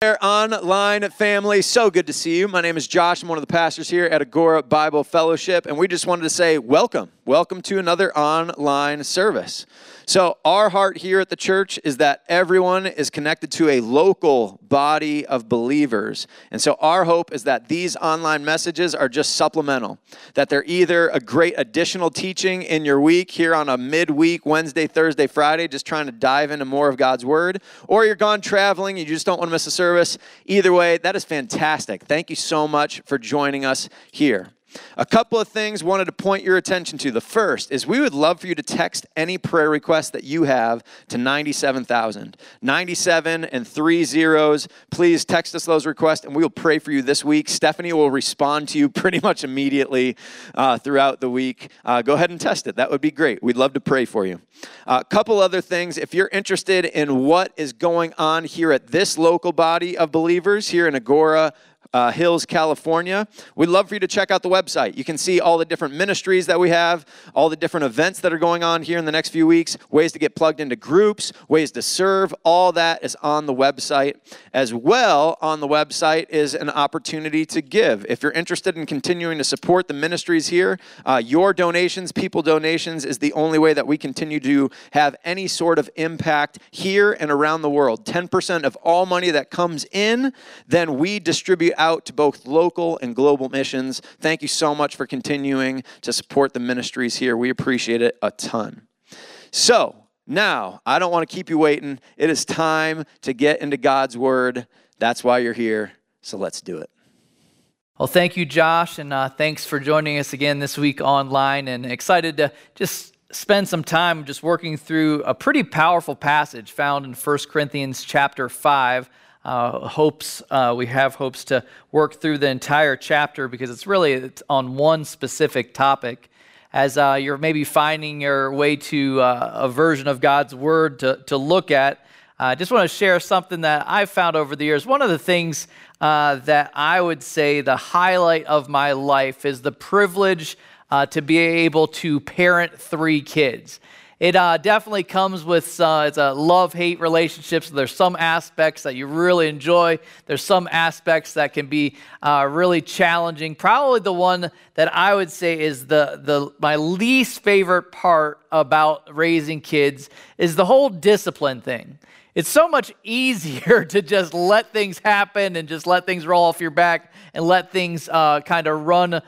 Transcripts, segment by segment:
there, online family. So good to see you. My name is Josh. I'm one of the pastors here at Agoura Bible Fellowship, and we just wanted to say welcome. Welcome to another online service. So, our heart here at the church is that everyone is connected to a local body of believers. And so, our hope is that these online messages are just supplemental, that they're either a great additional teaching in your week here on a midweek, Wednesday, Thursday, Friday, just trying to dive into more of God's Word, or you're gone traveling, you just don't want to miss a service. Either way, that is fantastic. Thank you so much for joining us here. A couple of things wanted to point your attention to. The first is we would love for you to text any prayer request that you have to 97,000. 97 and three zeros. Please text us those requests and we will pray for you this week. Stephanie will respond to you pretty much immediately uh, throughout the week. Uh, go ahead and test it. That would be great. We'd love to pray for you. A uh, couple other things. If you're interested in what is going on here at this local body of believers here in Agoura, uh, Hills, California. We'd love for you to check out the website. You can see all the different ministries that we have, all the different events that are going on here in the next few weeks, ways to get plugged into groups, ways to serve. All that is on the website. As well, on the website is an opportunity to give. If you're interested in continuing to support the ministries here, uh, your donations, people donations, is the only way that we continue to have any sort of impact here and around the world. 10% of all money that comes in, then we distribute out to both local and global missions. Thank you so much for continuing to support the ministries here. We appreciate it a ton. So, now, I don't want to keep you waiting. It is time to get into God's Word. That's why you're here. So let's do it. Well, thank you, Josh, and uh, thanks for joining us again this week online. And excited to just spend some time just working through a pretty powerful passage found in 1 Corinthians chapter 5 uh, hopes uh, we have hopes to work through the entire chapter because it's really it's on one specific topic. As uh, you're maybe finding your way to uh, a version of god's word to, to look at i just want to share something that i've found over the years. One of the things uh, that i would say the highlight of my life is the privilege uh, to be able to parent three kids it uh, definitely comes with uh, it's a love hate relationship. So there's some aspects that you really enjoy. There's some aspects that can be uh, really challenging. Probably the one that I would say is the the my least favorite part about raising kids is the whole discipline thing. It's so much easier to just let things happen and just let things roll off your back and let things uh, kind of run uh,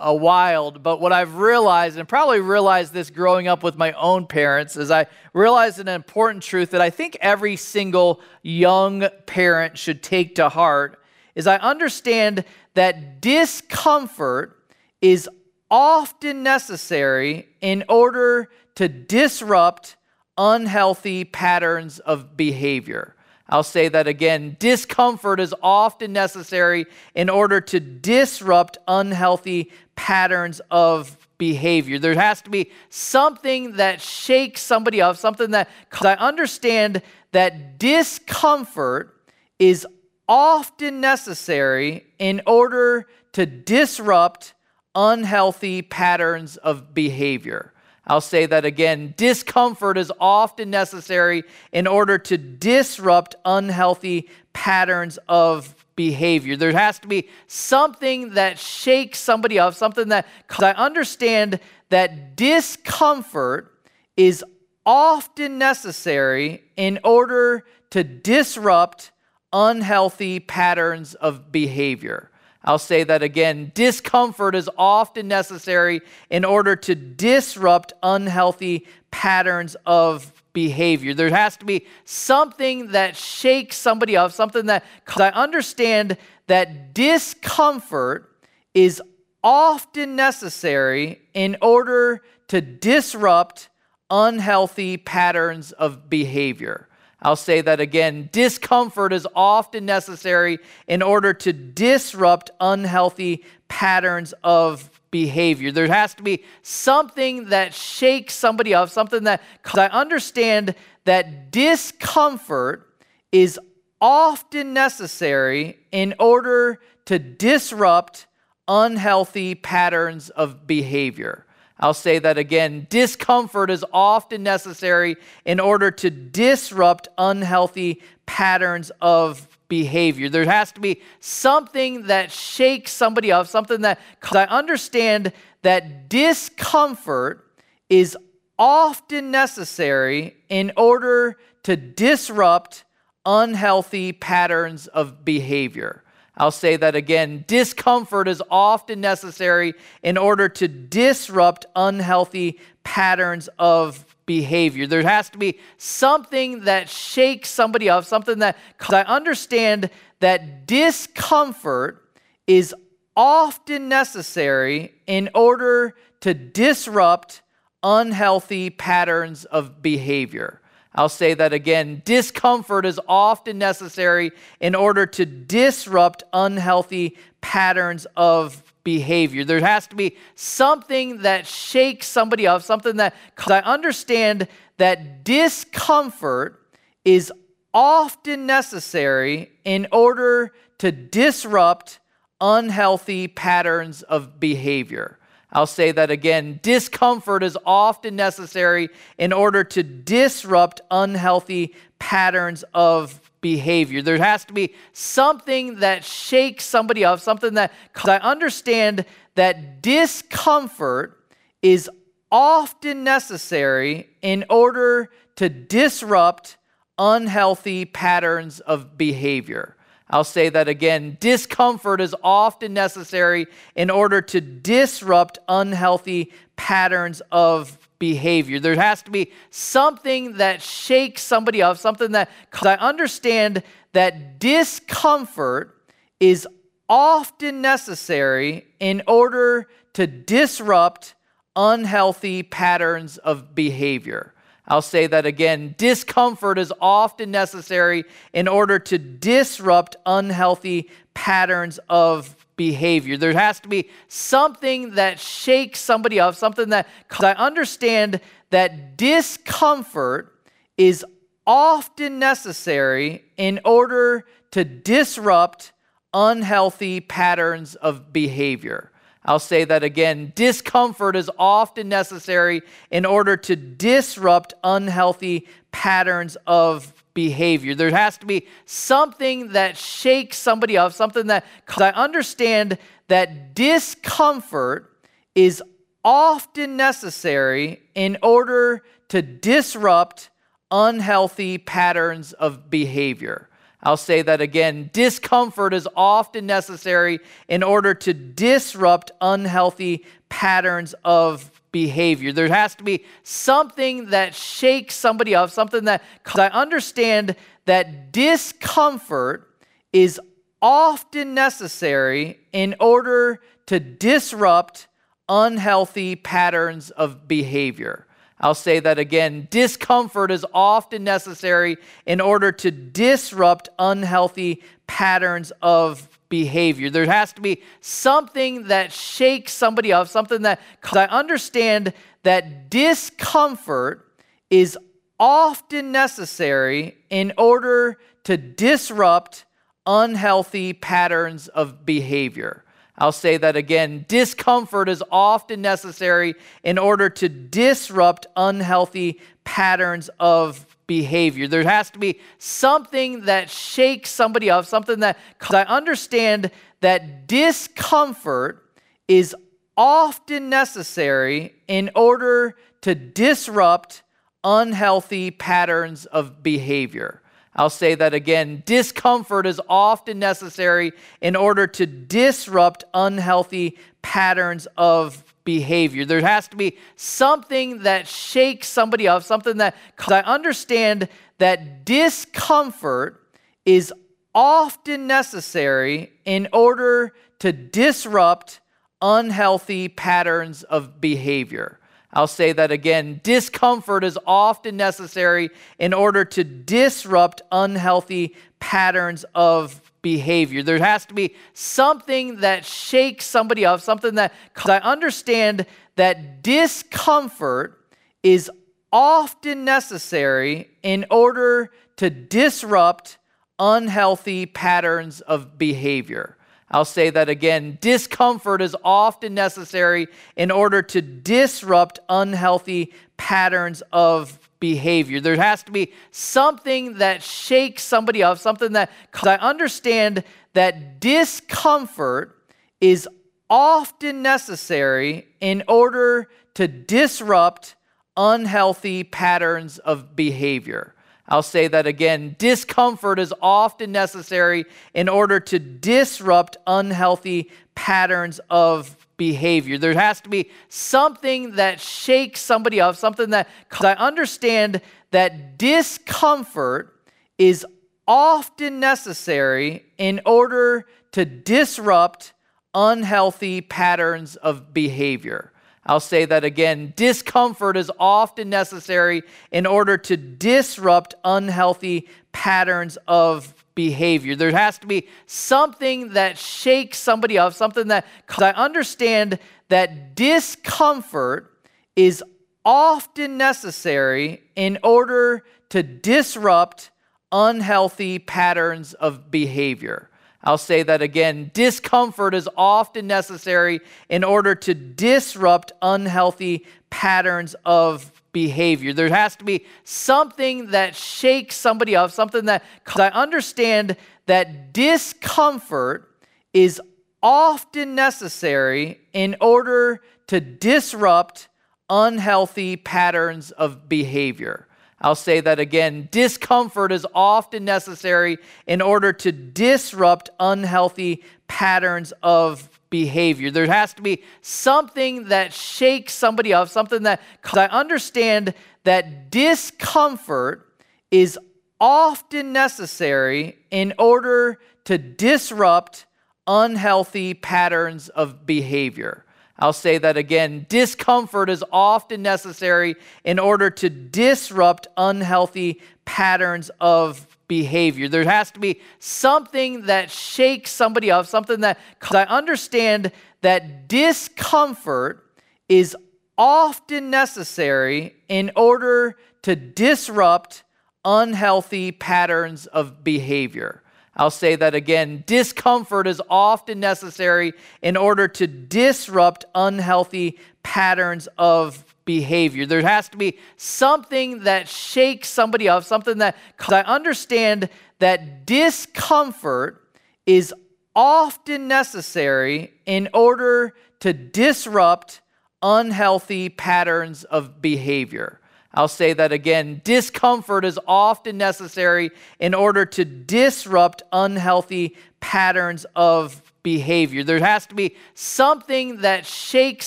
a wild. But what I've realized, and probably realized this growing up with my own parents, is I realized an important truth that I think every single young parent should take to heart is I understand that discomfort is often necessary in order to disrupt unhealthy patterns of behavior. I'll say that again. Discomfort is often necessary in order to disrupt unhealthy patterns of behavior. There has to be something that shakes somebody up, something that I understand that discomfort is often necessary in order to disrupt unhealthy patterns of behavior. I'll say that again. Discomfort is often necessary in order to disrupt unhealthy patterns of behavior. There has to be something that shakes somebody up, something that I understand that discomfort is often necessary in order to disrupt unhealthy patterns of behavior. I'll say that again. Discomfort is often necessary in order to disrupt unhealthy patterns of behavior. There has to be something that shakes somebody up, something that I understand that discomfort is often necessary in order to disrupt unhealthy patterns of behavior. I'll say that again. Discomfort is often necessary in order to disrupt unhealthy patterns of behavior. There has to be something that shakes somebody up, something that I understand that discomfort is often necessary in order to disrupt unhealthy patterns of behavior. I'll say that again. Discomfort is often necessary in order to disrupt unhealthy patterns of behavior. There has to be something that shakes somebody up, something that, I understand that discomfort is often necessary in order to disrupt unhealthy patterns of behavior. I'll say that again. Discomfort is often necessary in order to disrupt unhealthy patterns of behavior. There has to be something that shakes somebody up, something that, I understand that discomfort is often necessary in order to disrupt unhealthy patterns of behavior. I'll say that again. Discomfort is often necessary in order to disrupt unhealthy patterns of behavior. There has to be something that shakes somebody up, something that, I understand that discomfort is often necessary in order to disrupt unhealthy patterns of behavior. I'll say that again. Discomfort is often necessary in order to disrupt unhealthy patterns of behavior. There has to be something that shakes somebody up, something that, I understand that discomfort is often necessary in order to disrupt unhealthy patterns of behavior. I'll say that again. Discomfort is often necessary in order to disrupt unhealthy patterns of behavior. There has to be something that shakes somebody up, something that, I understand that discomfort is often necessary in order to disrupt unhealthy patterns of behavior. I'll say that again. Discomfort is often necessary in order to disrupt unhealthy patterns of behavior. There has to be something that shakes somebody up, something that, I understand that discomfort is often necessary in order to disrupt unhealthy patterns of behavior. I'll say that again. Discomfort is often necessary in order to disrupt unhealthy patterns of behavior. There has to be something that shakes somebody up, something that, I understand that discomfort is often necessary in order to disrupt unhealthy patterns of behavior. I'll say that again. Discomfort is often necessary in order to disrupt unhealthy patterns of behavior. There has to be something that shakes somebody up, something that, I understand that discomfort is often necessary in order to disrupt unhealthy patterns of behavior. I'll say that again. Discomfort is often necessary in order to disrupt unhealthy patterns of behavior. There has to be something that shakes somebody up, something that, I understand that discomfort is often necessary in order to disrupt unhealthy patterns of behavior. I'll say that again. Discomfort is often necessary in order to disrupt unhealthy patterns of behavior. There has to be something that shakes somebody up, something that, I understand that discomfort is often necessary in order to disrupt unhealthy patterns of behavior. I'll say that again. Discomfort is often necessary in order to disrupt unhealthy patterns of behavior. There has to be something that shakes somebody up, something that, I understand that discomfort is often necessary in order to disrupt unhealthy patterns of behavior. I'll say that again. Discomfort is often necessary in order to disrupt unhealthy patterns of behavior. There has to be something that shakes somebody up, something that, I understand that discomfort is often necessary in order to disrupt unhealthy patterns of behavior. I'll say that again. Discomfort is often necessary in order to disrupt unhealthy patterns of behavior. There has to be something that shakes somebody up, something that, I understand that discomfort is often necessary in order to disrupt unhealthy patterns of behavior. I'll say that again. Discomfort is often necessary in order to disrupt unhealthy patterns of behavior. There has to be something that shakes somebody up, something that, I understand that discomfort is often necessary in order to disrupt unhealthy patterns of behavior. I'll say that again. Discomfort is often necessary in order to disrupt unhealthy patterns of behavior. There has to be something that shakes somebody up, something that, I understand that discomfort is often necessary in order to disrupt unhealthy patterns of behavior. I'll say that again. Discomfort is often necessary in order to disrupt unhealthy patterns of behavior. There has to be something that shakes somebody up, something that, I understand that discomfort is often necessary in order to disrupt unhealthy patterns of behavior. I'll say that again. Discomfort is often necessary in order to disrupt unhealthy patterns of behavior. There has to be something that shakes somebody up, something that, I understand that discomfort is often necessary in order to disrupt unhealthy patterns of behavior. I'll say that again. Discomfort is often necessary in order to disrupt unhealthy patterns of behavior. There has to be something that shakes somebody up, something that, I understand that discomfort is often necessary in order to disrupt unhealthy patterns of behavior. I'll say that again. Discomfort is often necessary in order to disrupt unhealthy patterns of behavior. There has to be something that shakes somebody up, something that, I understand that discomfort is often necessary in order to disrupt unhealthy patterns of behavior. I'll say that again. Discomfort is often necessary in order to disrupt unhealthy patterns of behavior. There has to be something that shakes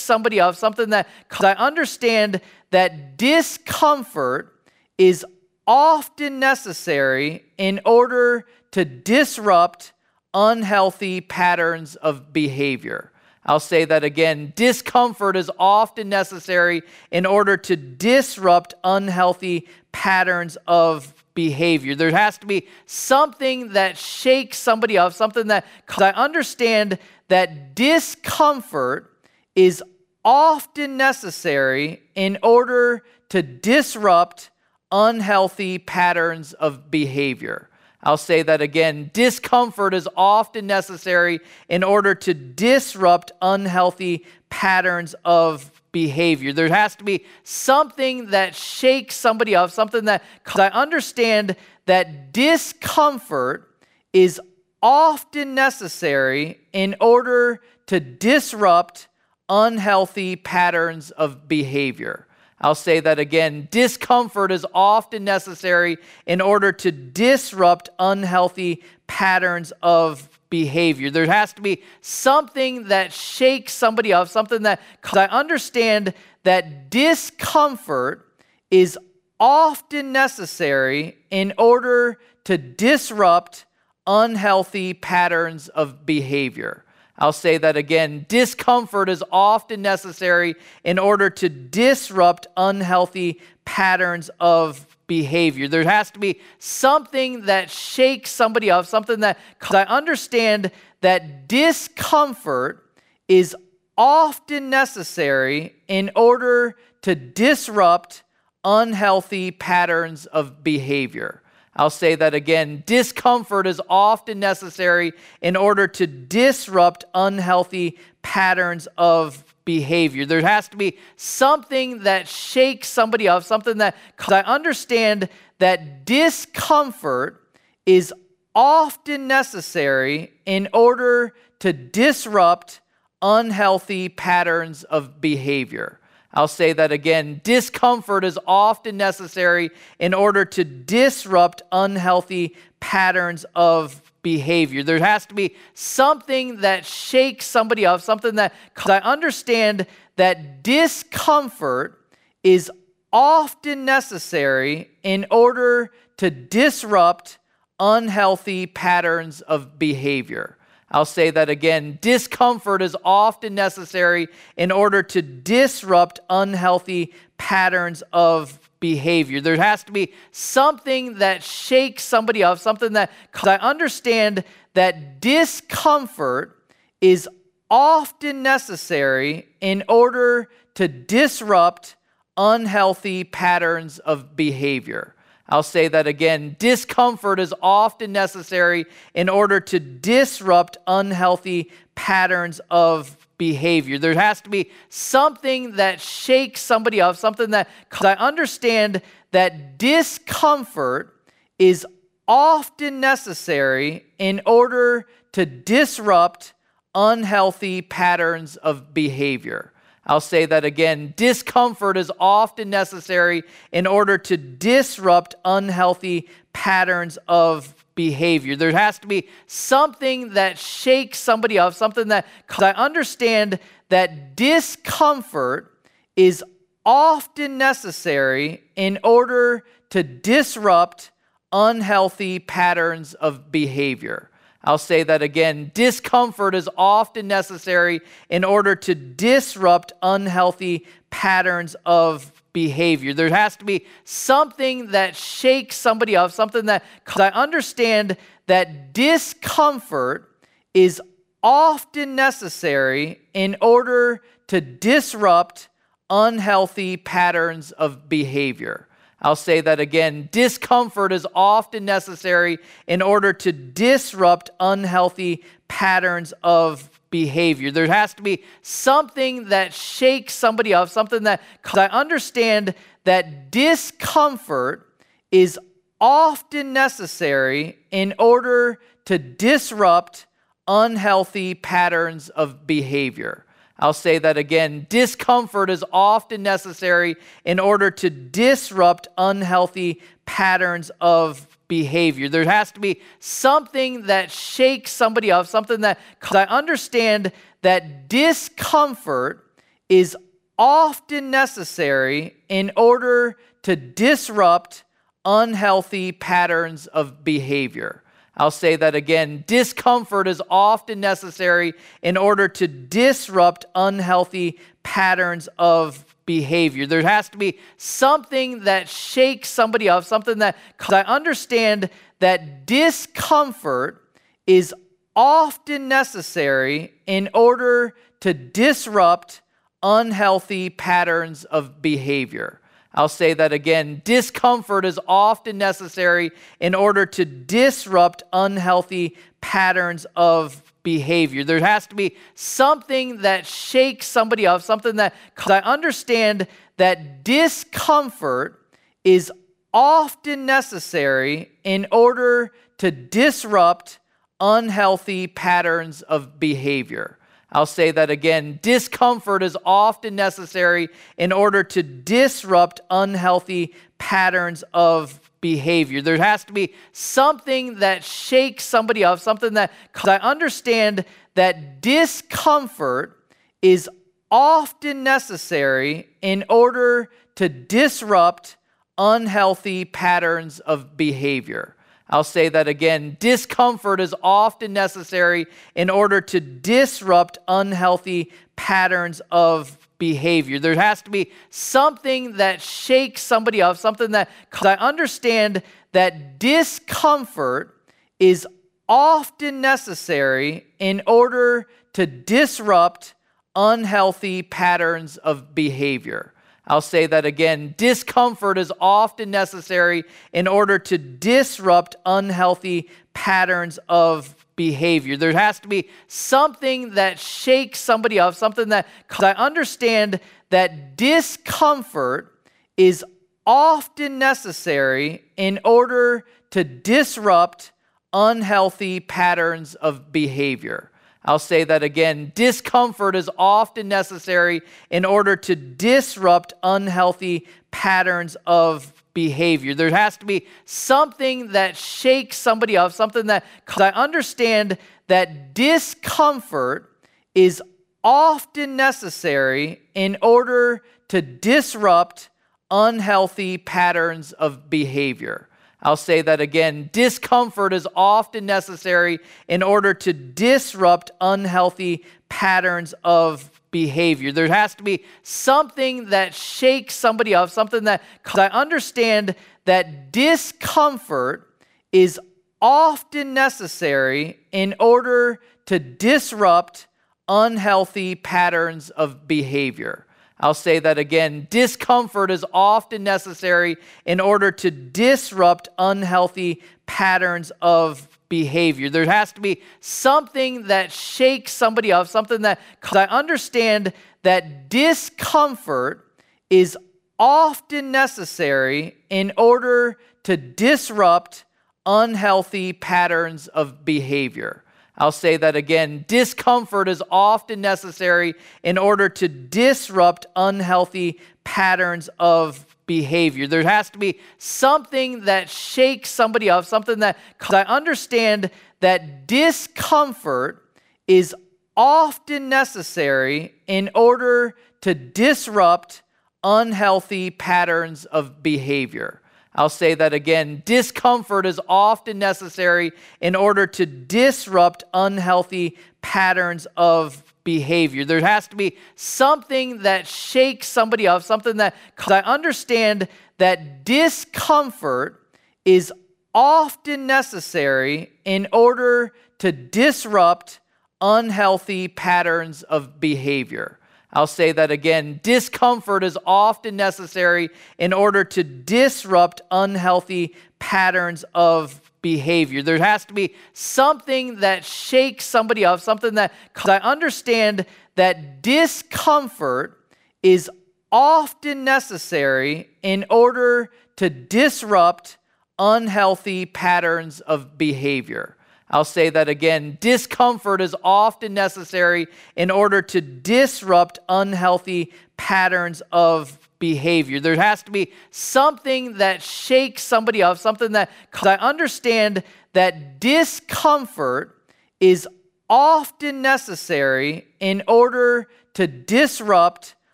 somebody up, something that, I understand that discomfort is often necessary in order to disrupt unhealthy patterns of behavior. I'll say that again. Discomfort is often necessary in order to disrupt unhealthy patterns of behavior. There has to be something that shakes somebody up, something that, I understand that discomfort is often necessary in order to disrupt unhealthy patterns of behavior. I'll say that again. Discomfort is often necessary in order to disrupt unhealthy patterns of behavior. There has to be something that shakes somebody up, something that, I understand that discomfort is often necessary in order to disrupt unhealthy patterns of behavior. I'll say that again. Discomfort is often necessary in order to disrupt unhealthy patterns of behavior. There has to be something that shakes somebody up, something that, I understand that discomfort is often necessary in order to disrupt unhealthy patterns of behavior. I'll say that again. Discomfort is often necessary in order to disrupt unhealthy patterns of behavior. There has to be something that shakes somebody up, something that, I understand that discomfort is often necessary in order to disrupt unhealthy patterns of behavior. I'll say that again. Discomfort is often necessary in order to disrupt unhealthy patterns of behavior. There has to be something that shakes somebody up, something that, I understand that discomfort is often necessary in order to disrupt unhealthy patterns of behavior. I'll say that again. Discomfort is often necessary in order to disrupt unhealthy patterns of behavior. There has to be something that shakes somebody up, something that, I understand that discomfort is often necessary in order to disrupt unhealthy patterns of behavior. I'll say that again. Discomfort is often necessary in order to disrupt unhealthy patterns of behavior. There has to be something that shakes somebody up, something that, I understand that discomfort is often necessary in order to disrupt unhealthy patterns of behavior. I'll say that again. Discomfort is often necessary in order to disrupt unhealthy patterns of behavior. There has to be something that shakes somebody up, something that, I understand that discomfort is often necessary in order to disrupt unhealthy patterns of behavior. I'll say that again. Discomfort is often necessary in order to disrupt unhealthy patterns of behavior. There has to be something that shakes somebody up, something that, I understand that discomfort is often necessary in order to disrupt unhealthy patterns of behavior. I'll say that again. Discomfort is often necessary in order to disrupt unhealthy patterns of behavior. There has to be something that shakes somebody up, something that, I understand that discomfort is often necessary in order to disrupt unhealthy patterns of behavior. I'll say that again. Discomfort is often necessary in order to disrupt unhealthy patterns of behavior. There has to be something that shakes somebody up, something that, I understand that discomfort is often necessary in order to disrupt unhealthy patterns of behavior. I'll say that again. Discomfort is often necessary in order to disrupt unhealthy patterns of behavior. There has to be something that shakes somebody up, something that, I understand that discomfort is often necessary in order to disrupt unhealthy patterns of behavior. I'll say that again. Discomfort is often necessary in order to disrupt unhealthy patterns of behavior. There has to be something that shakes somebody up, something that, I understand that discomfort is often necessary in order to disrupt unhealthy patterns of behavior. I'll say that again. Discomfort is often necessary in order to disrupt unhealthy patterns of behavior. There has to be something that shakes somebody up, something that, I understand that discomfort is often necessary in order to disrupt unhealthy patterns of behavior. I'll say that again. Discomfort is often necessary in order to disrupt unhealthy patterns of behavior. There has to be something that shakes somebody up, something that, I understand that discomfort is often necessary in order to disrupt unhealthy patterns of behavior. I'll say that again. Discomfort is often necessary in order to disrupt unhealthy patterns of behavior. There has to be something that shakes somebody up, something that, I understand that discomfort is often necessary in order to disrupt unhealthy patterns of behavior. I'll say that again. Discomfort is often necessary in order to disrupt unhealthy patterns of behavior. There has to be something that shakes somebody up, something that, I understand that discomfort is often necessary in order to disrupt unhealthy patterns of behavior. I'll say that again. Discomfort is often necessary in order to disrupt unhealthy patterns of behavior. There has to be something that shakes somebody up, something that, I understand that discomfort is often necessary in order to disrupt unhealthy patterns of behavior. I'll say that again. Discomfort is often necessary in order to disrupt unhealthy patterns of behavior. There has to be something that shakes somebody up, something that, I understand that discomfort is often necessary in order to disrupt unhealthy patterns of behavior. I'll say that again. Discomfort is often necessary in order to disrupt unhealthy patterns of behavior. There has to be something that shakes somebody up, something that, I understand that discomfort is often necessary in order to disrupt unhealthy patterns of behavior. I'll say that again. Discomfort is often necessary in order to disrupt unhealthy patterns of behavior. There has to be something that shakes somebody up, something that, I understand that discomfort is often necessary in order to disrupt unhealthy patterns of behavior. I'll say that again. Discomfort is often necessary in order to disrupt unhealthy patterns of behavior. There has to be something that shakes somebody up, something that, I understand that discomfort is often necessary in order to disrupt unhealthy patterns of behavior. I'll say that again. Discomfort is often necessary in order to disrupt unhealthy patterns of behavior. There has to be something that shakes somebody up, something that, I understand that discomfort is often necessary in order to disrupt unhealthy patterns of behavior. I'll say that again. Discomfort is often necessary in order to disrupt unhealthy patterns of behavior. There has to be something that shakes somebody up, something that, I understand that discomfort is often necessary in order to disrupt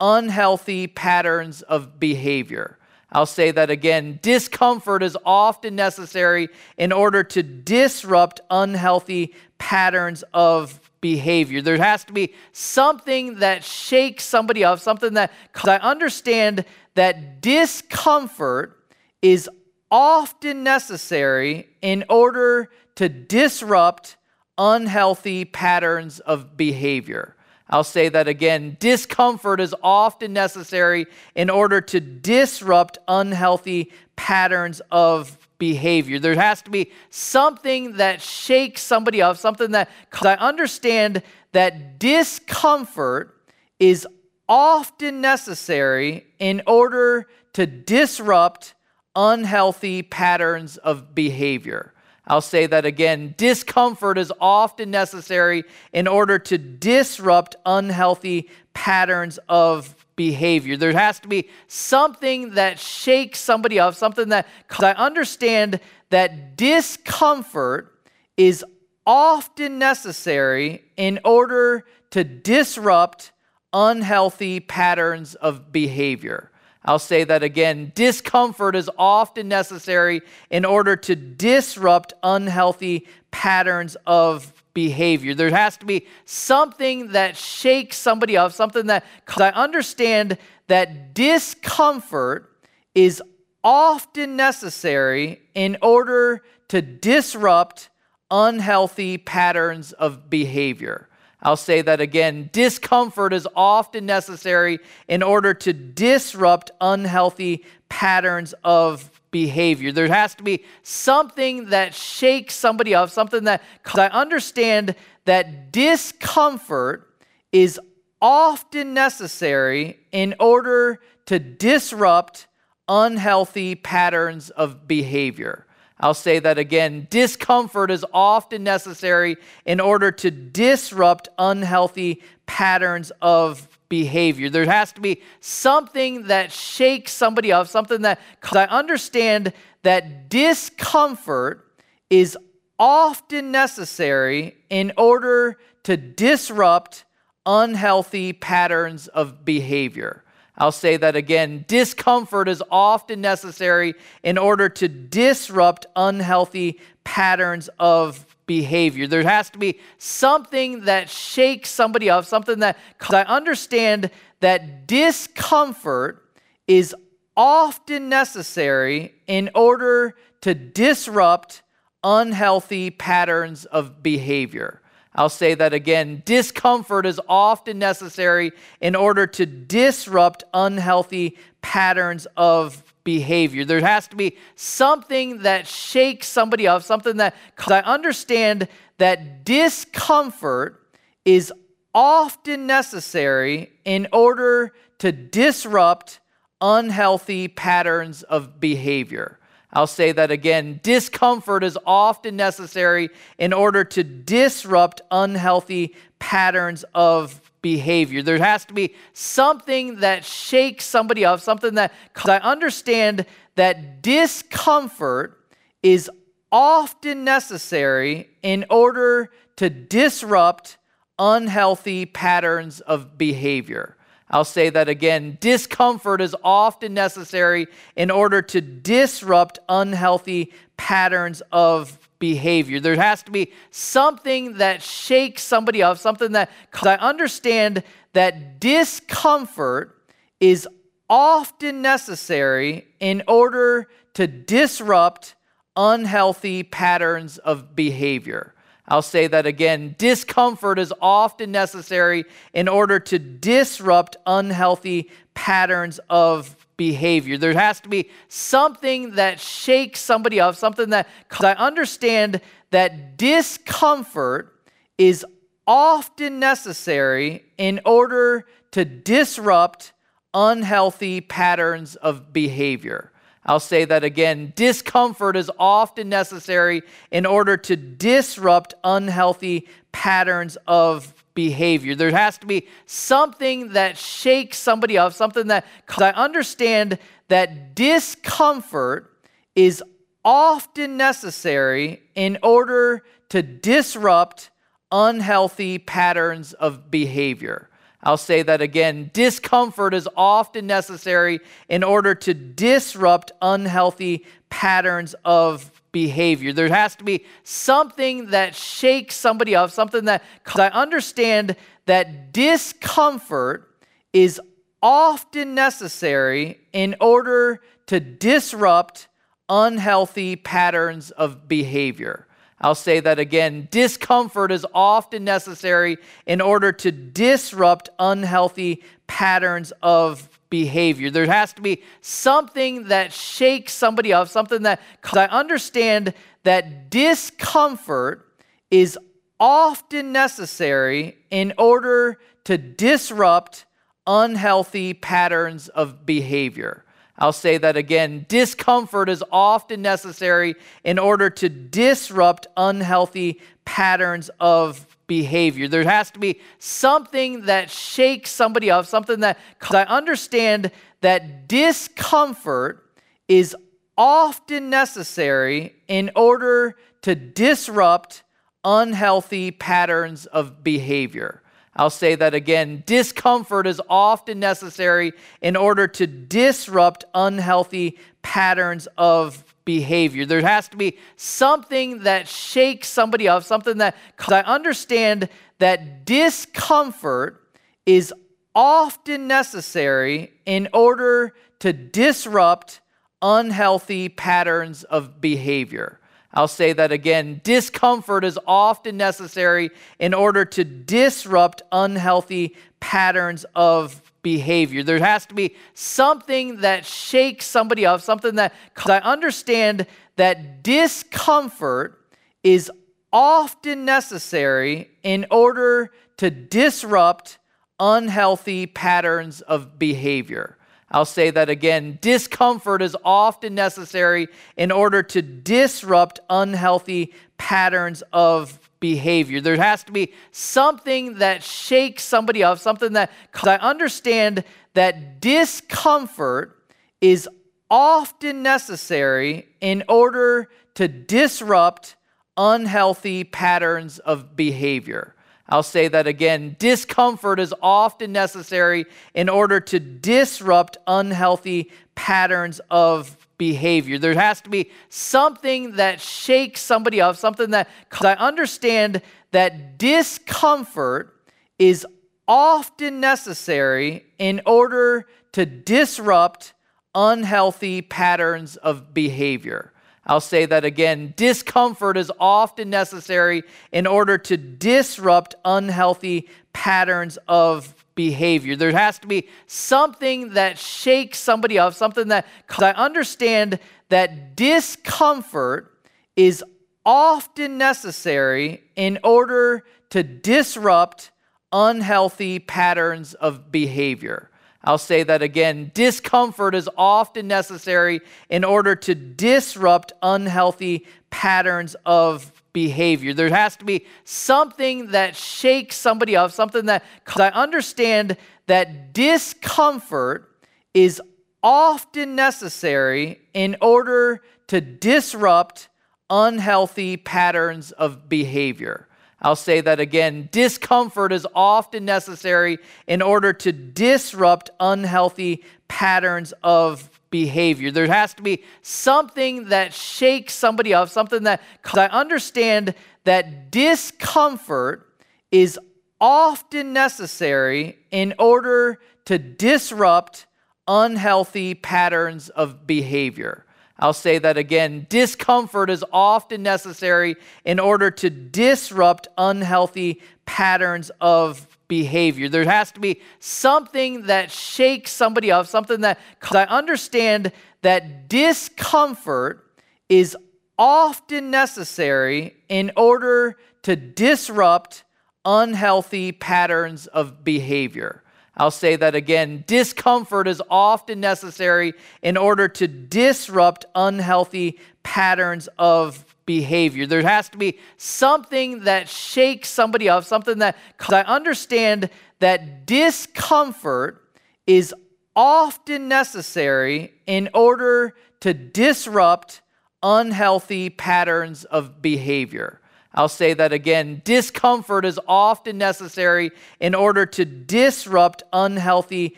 unhealthy patterns of behavior. I'll say that again. Discomfort is often necessary in order to disrupt unhealthy patterns of behavior. There has to be something that shakes somebody up, something that, I understand that discomfort is often necessary in order to disrupt unhealthy patterns of behavior. I'll say that again. Discomfort is often necessary in order to disrupt unhealthy patterns of behavior. There has to be something that shakes somebody up, something that, I understand that discomfort is often necessary in order to disrupt unhealthy patterns of behavior. I'll say that again. Discomfort is often necessary in order to disrupt unhealthy patterns of behavior. There has to be something that shakes somebody up, something that, I understand that discomfort is often necessary in order to disrupt unhealthy patterns of behavior. I'll say that again. Discomfort is often necessary in order to disrupt unhealthy patterns of behavior. There has to be something that shakes somebody up, something that, I understand that discomfort is often necessary in order to disrupt unhealthy patterns of behavior. I'll say that again. Discomfort is often necessary in order to disrupt unhealthy patterns of behavior. There has to be something that shakes somebody up, something that, I understand that discomfort is often necessary in order to disrupt unhealthy patterns of behavior. I'll say that again. Discomfort is often necessary in order to disrupt unhealthy patterns of behavior. There has to be something that shakes somebody up, something that, I understand that discomfort is often necessary in order to disrupt unhealthy patterns of behavior. I'll say that again. Discomfort is often necessary in order to disrupt unhealthy patterns of behavior. There has to be something that shakes somebody up, something that, I understand that discomfort is often necessary in order to disrupt unhealthy patterns of behavior. I'll say that again. Discomfort is often necessary in order to disrupt unhealthy patterns of behavior. There has to be something that shakes somebody up, something that, I understand that discomfort is often necessary in order to disrupt unhealthy patterns of behavior. I'll say that again. Discomfort is often necessary in order to disrupt unhealthy patterns of behavior. There has to be something that shakes somebody up, something that, I understand that discomfort is often necessary in order to disrupt unhealthy patterns of behavior. I'll say that again. Discomfort is often necessary in order to disrupt unhealthy patterns of behavior. There has to be something that shakes somebody up, something that, I understand that discomfort is often necessary in order to disrupt unhealthy patterns of behavior. I'll say that again. Discomfort is often necessary in order to disrupt unhealthy patterns of behavior. There has to be something that shakes somebody up, something that, I understand that discomfort is often necessary in order to disrupt unhealthy patterns of behavior. I'll say that again. Discomfort is often necessary in order to disrupt unhealthy patterns of behavior. There has to be something that shakes somebody up, something that, I understand that discomfort is often necessary in order to disrupt unhealthy patterns of behavior. I'll say that again. Discomfort is often necessary in order to disrupt unhealthy patterns of behavior. There has to be something that shakes somebody up, something that, I understand that discomfort is often necessary in order to disrupt unhealthy patterns of behavior. I'll say that again. Discomfort is often necessary in order to disrupt unhealthy patterns of behavior. There has to be something that shakes somebody up, something that, I understand that discomfort is often necessary in order to disrupt unhealthy patterns of behavior. I'll say that again. Discomfort is often necessary in order to disrupt unhealthy patterns of behavior. There has to be something that shakes somebody up, something that, I understand that discomfort is often necessary in order to disrupt unhealthy patterns of behavior. I'll say that again. Discomfort is often necessary in order to disrupt unhealthy patterns of behavior. There has to be something that shakes somebody up, something that, I understand that discomfort is often necessary in order to disrupt unhealthy patterns of behavior. I'll say that again. Discomfort is often necessary in order to disrupt unhealthy patterns of behavior. There has to be something that shakes somebody up, something that, I understand that discomfort is often necessary in order to disrupt unhealthy patterns of behavior. I'll say that again. Discomfort is often necessary in order to disrupt unhealthy patterns of behavior. There has to be something that shakes somebody up, something that, I understand that discomfort is often necessary in order to disrupt unhealthy patterns of behavior. I'll say that again. Discomfort is often necessary in order to disrupt unhealthy patterns of behavior. There has to be something that shakes somebody up, something that, I understand that discomfort is often necessary in order to disrupt unhealthy patterns of behavior. I'll say that again. Discomfort is often necessary in order to disrupt unhealthy patterns of behavior. There has to be something that shakes somebody up, something that, I understand that discomfort is often necessary in order to disrupt unhealthy patterns of behavior. I'll say that again. Discomfort is often necessary in order to disrupt unhealthy patterns of behavior. There has to be something that shakes somebody up, something that, I understand that discomfort is often necessary in order to disrupt unhealthy patterns of behavior. I'll say that again. Discomfort is often necessary in order to disrupt unhealthy patterns of behavior. There has to be something that shakes somebody up, something that, I understand that discomfort is often necessary in order to disrupt unhealthy patterns of behavior. I'll say that again. Discomfort is often necessary in order to disrupt unhealthy patterns of behavior. There has to be something that shakes somebody up, something that, I understand that discomfort is often necessary in order to disrupt unhealthy patterns of behavior. I'll say that again. Discomfort is often necessary in order to disrupt unhealthy patterns of behavior. There has to be something that shakes somebody up, something that, I understand that discomfort is often necessary in order to disrupt unhealthy patterns of behavior. I'll say that again. Discomfort is often necessary in order to disrupt unhealthy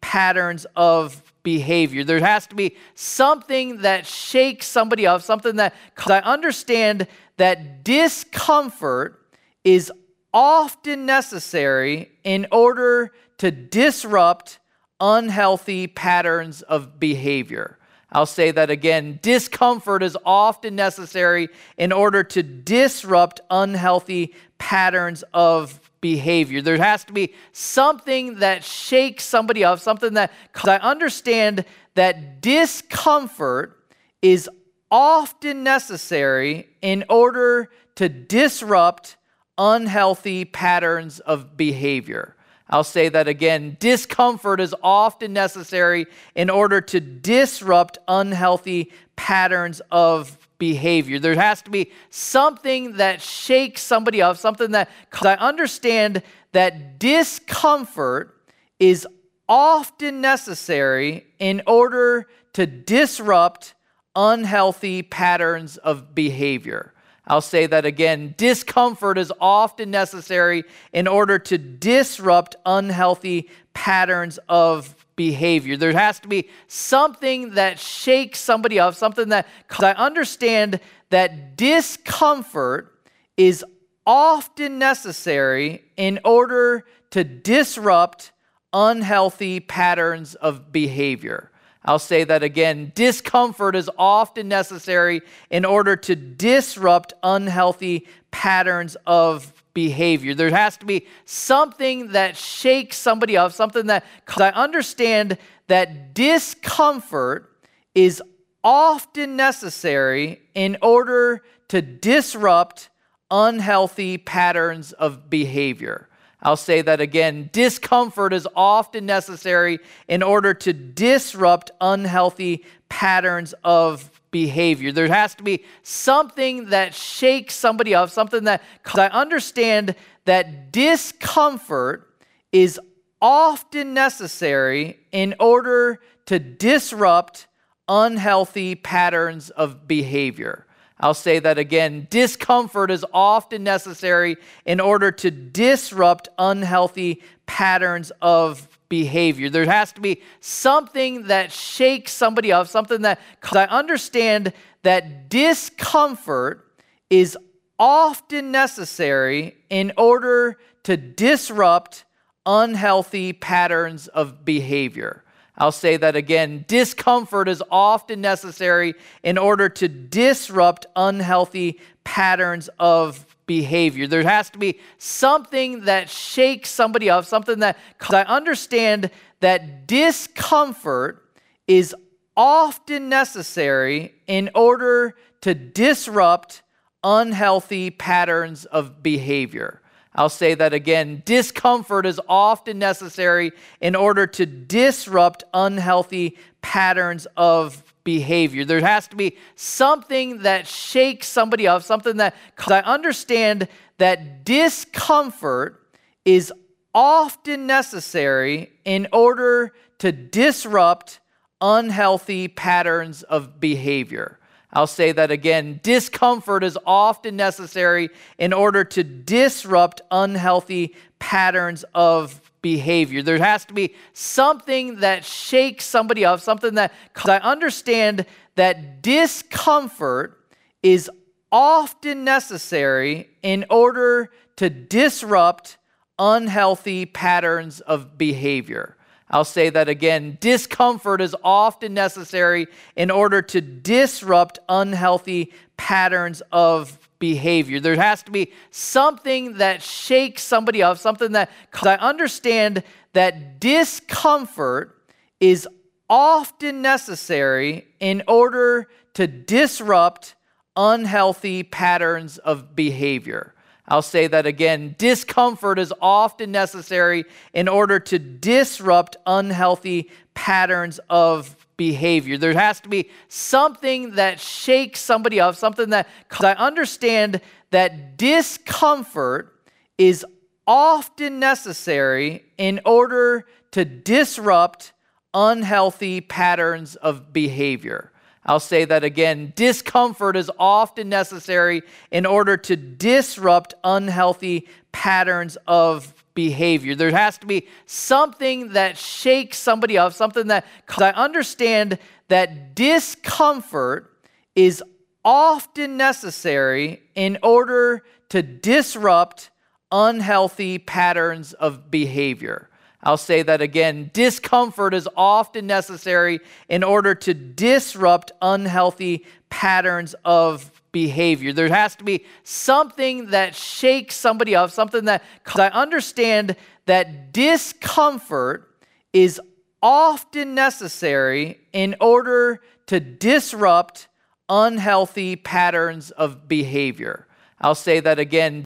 patterns of behavior. There has to be something that shakes somebody up, something that, I understand that discomfort is often necessary in order to disrupt unhealthy patterns of behavior. I'll say that again. Discomfort is often necessary in order to disrupt unhealthy patterns of behavior. There has to be something that shakes somebody up, something that, I understand that discomfort is often necessary in order to disrupt unhealthy patterns of behavior. I'll say that again. Discomfort is often necessary in order to disrupt unhealthy patterns of behavior. There has to be something that shakes somebody up, something that, I understand that discomfort is often necessary in order to disrupt unhealthy patterns of behavior. I'll say that again. Discomfort is often necessary in order to disrupt unhealthy patterns of behavior. There has to be something that shakes somebody up, something that, I understand that discomfort is often necessary in order to disrupt unhealthy patterns of behavior. I'll say that again. Discomfort is often necessary in order to disrupt unhealthy patterns of behavior. There has to be something that shakes somebody up, something that I understand that discomfort is often necessary in order to disrupt unhealthy patterns of behavior. I'll say that again. Discomfort is often necessary in order to disrupt unhealthy patterns of behavior. There has to be something that shakes somebody up, something that I understand that discomfort is often necessary in order to disrupt unhealthy patterns of behavior. I'll say that again. Discomfort is often necessary in order to disrupt unhealthy patterns of behavior. There has to be something that shakes somebody up, something that I understand that discomfort is often necessary in order to disrupt unhealthy patterns of behavior. I'll say that again. Discomfort is often necessary in order to disrupt unhealthy patterns of behavior. There has to be something that shakes somebody up, something that I understand that discomfort is often necessary in order to disrupt unhealthy patterns of behavior. I'll say that again. Discomfort is often necessary in order to disrupt unhealthy patterns of behavior. There has to be something that shakes somebody up, something that I understand that discomfort is often necessary in order to disrupt unhealthy patterns of behavior. I'll say that again. Discomfort is often necessary in order to disrupt unhealthy patterns of behavior. There has to be something that shakes somebody up, something that I understand that discomfort is often necessary in order to disrupt unhealthy patterns of behavior. I'll say that again. Discomfort is often necessary in order to disrupt unhealthy patterns of behavior. There has to be something that shakes somebody up, something that I understand that discomfort is often necessary in order to disrupt unhealthy patterns of behavior. I'll say that again. Discomfort is often necessary in order to disrupt unhealthy patterns of behavior. There has to be something that shakes somebody up, something that I understand that discomfort is often necessary in order to disrupt unhealthy patterns of behavior. I'll say that again. Discomfort is often necessary in order to disrupt unhealthy patterns of behavior. There has to be something that shakes somebody up, something that I understand that discomfort is often necessary in order to disrupt unhealthy patterns of behavior. I'll say that again. Discomfort is often necessary in order to disrupt unhealthy patterns of behavior. There has to be something that shakes somebody up, something that I understand that discomfort is often necessary in order to disrupt unhealthy patterns of behavior. I'll say that again.